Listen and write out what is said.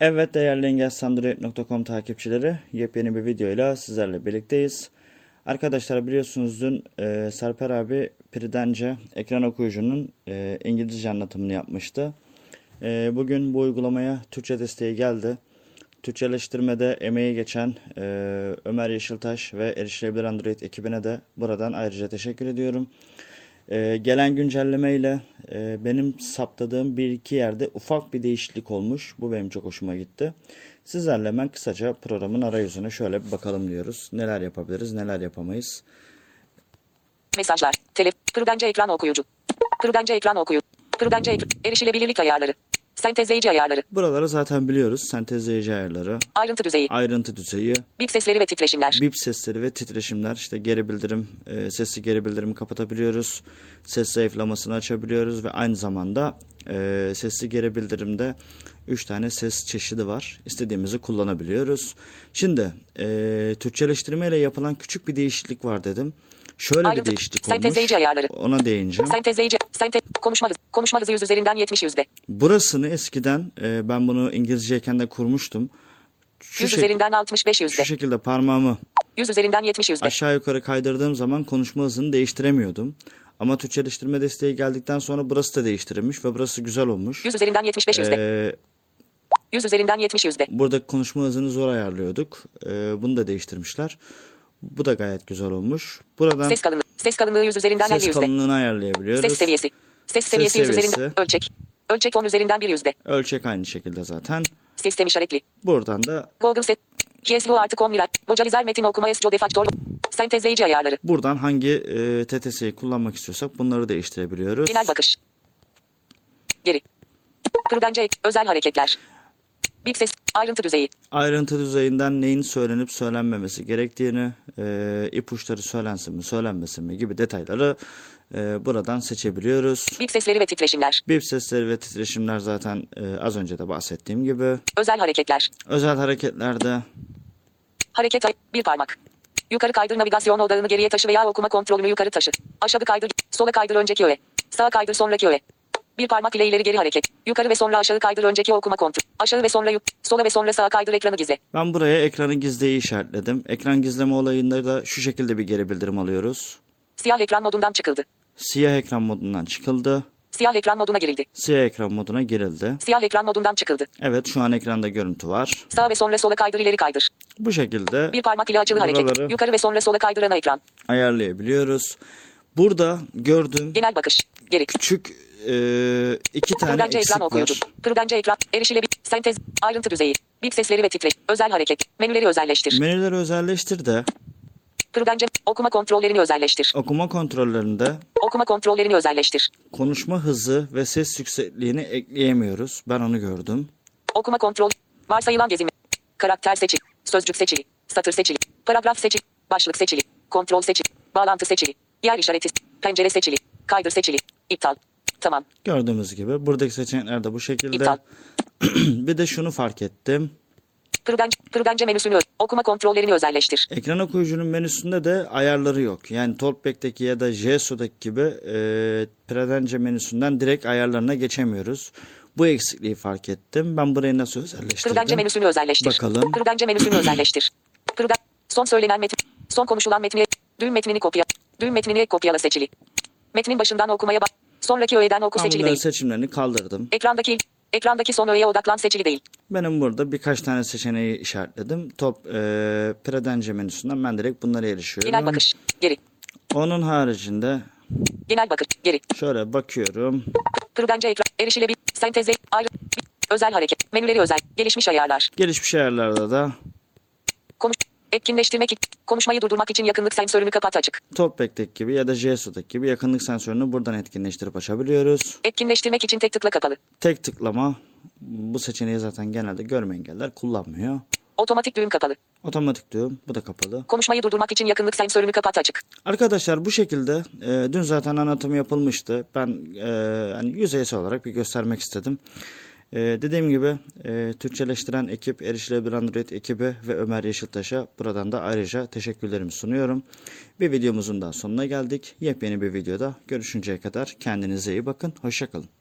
Evet değerli engelsandroid.com takipçileri yepyeni bir videoyla sizlerle birlikteyiz. Arkadaşlar biliyorsunuz dün e, Sarper abi Pridence ekran okuyucunun e, İngilizce anlatımını yapmıştı. E, bugün bu uygulamaya Türkçe desteği geldi. Türkçeleştirmede emeği geçen e, Ömer Yeşiltaş ve Erişilebilir Android ekibine de buradan ayrıca teşekkür ediyorum. Ee, gelen güncellemeyle e, benim saptadığım bir iki yerde ufak bir değişiklik olmuş. Bu benim çok hoşuma gitti. Sizlerle hemen kısaca programın arayüzüne şöyle bir bakalım diyoruz. Neler yapabiliriz, neler yapamayız. Mesajlar. Tele. Prudence ekran okuyucu. Prudence ekran okuyucu. Prudence ek- erişilebilirlik ayarları. Sentezleyici ayarları. Buraları zaten biliyoruz. Sentezleyici ayarları, Ayrıntı düzeyi. ayrıntı düzeyi, Bip sesleri ve titreşimler. bip sesleri ve titreşimler. İşte geri bildirim, e, sesli geri bildirimi kapatabiliyoruz. Ses zayıflamasını açabiliyoruz ve aynı zamanda e, sesli geri bildirimde 3 tane ses çeşidi var. İstediğimizi kullanabiliyoruz. Şimdi e, Türkçeleştirme ile yapılan küçük bir değişiklik var dedim. Şöyle bir Ayrıntı- değişiklik olmuş. Sentezleyici ayarları. Ona değineceğim. Sentezleyici. Konuşma hızı. Konuşma hızı 100 üzerinden 70 yüzde. Burasını eskiden e, ben bunu İngilizceyken de kurmuştum. Şu, 100 şek- üzerinden 65 yüzde. şu şekilde parmağımı 100 üzerinden 70 yüzde. aşağı yukarı kaydırdığım zaman konuşma hızını değiştiremiyordum. Ama Türkçeleştirme desteği geldikten sonra burası da değiştirilmiş ve burası güzel olmuş. 100 üzerinden 75 yüzde. Ee, 100 üzerinden 70 yüzde. burada konuşma hızını zor ayarlıyorduk. Ee, bunu da değiştirmişler. Bu da gayet güzel olmuş. Buradan Ses kalınlığı. Ses kalınlığı 100 üzerinden 50 ses yüzde. kalınlığını ayarlayabiliyoruz. Ses seviyesi. Ses seviyesi 100 seviyesi. üzerinden. Ölçek. Ölçek 10 üzerinden 1 yüzde. Ölçek aynı şekilde zaten. Sistem işaretli. Buradan da Google set. KSU artık 10 lira. Vocalizer metin okuma SCO defaktör. Sentezleyici ayarları. buradan hangi e, TTS'yi kullanmak istiyorsak bunları değiştirebiliyoruz. Genel bakış. Geri. Ek. Özel hareketler. Bip ses. Ayrıntı düzeyi. ayrıntı düzeyinden neyin söylenip söylenmemesi gerektiğini, e, ipuçları söylensin mi, söylenmesin mi gibi detayları e, buradan seçebiliyoruz. Bip sesleri ve titreşimler. Bip sesleri ve titreşimler zaten e, az önce de bahsettiğim gibi. Özel hareketler. Özel hareketlerde Hareket bir parmak. Yukarı kaydır navigasyon odağını geriye taşı veya okuma kontrolünü yukarı taşı. Aşağı kaydır. Sola kaydır önceki öğe. Sağa kaydır sonraki öğe. Bir parmak ile ileri geri hareket. Yukarı ve sonra aşağı kaydır önceki okuma kontrol. Aşağı ve sonra yuk. Sola ve sonra sağa kaydır ekranı gizle. ben buraya ekranı gizleyi işaretledim. Ekran gizleme olayında da şu şekilde bir geri bildirim alıyoruz. Siyah ekran modundan çıkıldı. Siyah ekran modundan çıkıldı. Siyah ekran moduna girildi. Siyah ekran moduna girildi. Siyah ekran modundan çıkıldı. Evet şu an ekranda görüntü var. Sağa ve sonra sola kaydır ileri kaydır. Bu şekilde Bir parmak ile açılı hareket. Yukarı ve sonra sola kaydır ana ekran. ayarlayabiliyoruz. Burada gördüğüm Genel bakış. Geri. küçük e, iki tane Prudence eksik ekran okuyucu. var. Prudence ekran. Erişilebilir. Sentez. Ayrıntı düzeyi. Bip sesleri ve titreş. Özel hareket. Menüleri özelleştir. Menüleri özelleştir de Prudence. Okuma kontrollerini özelleştir. okuma kontrollerinde Okuma kontrollerini özelleştir. konuşma hızı ve ses yüksekliğini ekleyemiyoruz. Ben onu gördüm. Okuma kontrol. Varsayılan gezimi. Karakter seçili. Sözcük seçili. Satır seçili. Paragraf seçili. Başlık seçili. Kontrol seçili. Bağlantı seçili. Yer işareti. Pencere seçili. Kaydır seçili. İptal. Tamam. Gördüğümüz gibi buradaki seçenekler de bu şekilde. İptal. bir de şunu fark ettim. Prudence, Prudence menüsünü okuma kontrollerini özelleştir. Ekran okuyucunun menüsünde de ayarları yok. Yani Talkback'teki ya da JSO'daki gibi e, Prudence menüsünden direkt ayarlarına geçemiyoruz. Bu eksikliği fark ettim. Ben burayı nasıl özelleştirdim? Prudence menüsünü özelleştir. Bakalım. Prudence menüsünü özelleştir. Prudence, son söylenen metin, son konuşulan metni, düğüm metnini kopya, düğüm metnini kopyala seçili. Metnin başından okumaya bak. Sonraki öğeden oku seçili değil. seçimlerini kaldırdım. Ekrandaki ekrandaki son öğeye odaklan seçili değil. Benim burada birkaç tane seçeneği işaretledim. Top e, Predence menüsünden ben direkt bunlara erişiyorum. Genel bakış. Geri. Onun haricinde Genel bakış. Geri. şöyle bakıyorum. Prudence ekran. Erişilebilir. Senteze. Ayrı. Özel hareket. Menüleri özel. Gelişmiş ayarlar. Gelişmiş ayarlarda da Konuş. Etkinleştirmek. Konuşmayı durdurmak için yakınlık sensörünü kapat açık. Talkback'teki gibi ya da JSO'daki gibi yakınlık sensörünü buradan etkinleştirip açabiliyoruz. Etkinleştirmek için tek tıkla kapalı. Tek tıklama bu seçeneği zaten genelde görme engeller kullanmıyor. Otomatik düğüm kapalı. Otomatik diyorum. Bu da kapalı. Konuşmayı durdurmak için yakınlık sensörünü kapat açık. Arkadaşlar bu şekilde e, dün zaten anlatım yapılmıştı. Ben e, hani yüzeysel olarak bir göstermek istedim. E, dediğim gibi e, Türkçeleştiren ekip, Erişilebilir Android ekibi ve Ömer Yeşiltaş'a buradan da ayrıca teşekkürlerimi sunuyorum. Bir videomuzun daha sonuna geldik. Yepyeni bir videoda görüşünceye kadar kendinize iyi bakın. Hoşçakalın.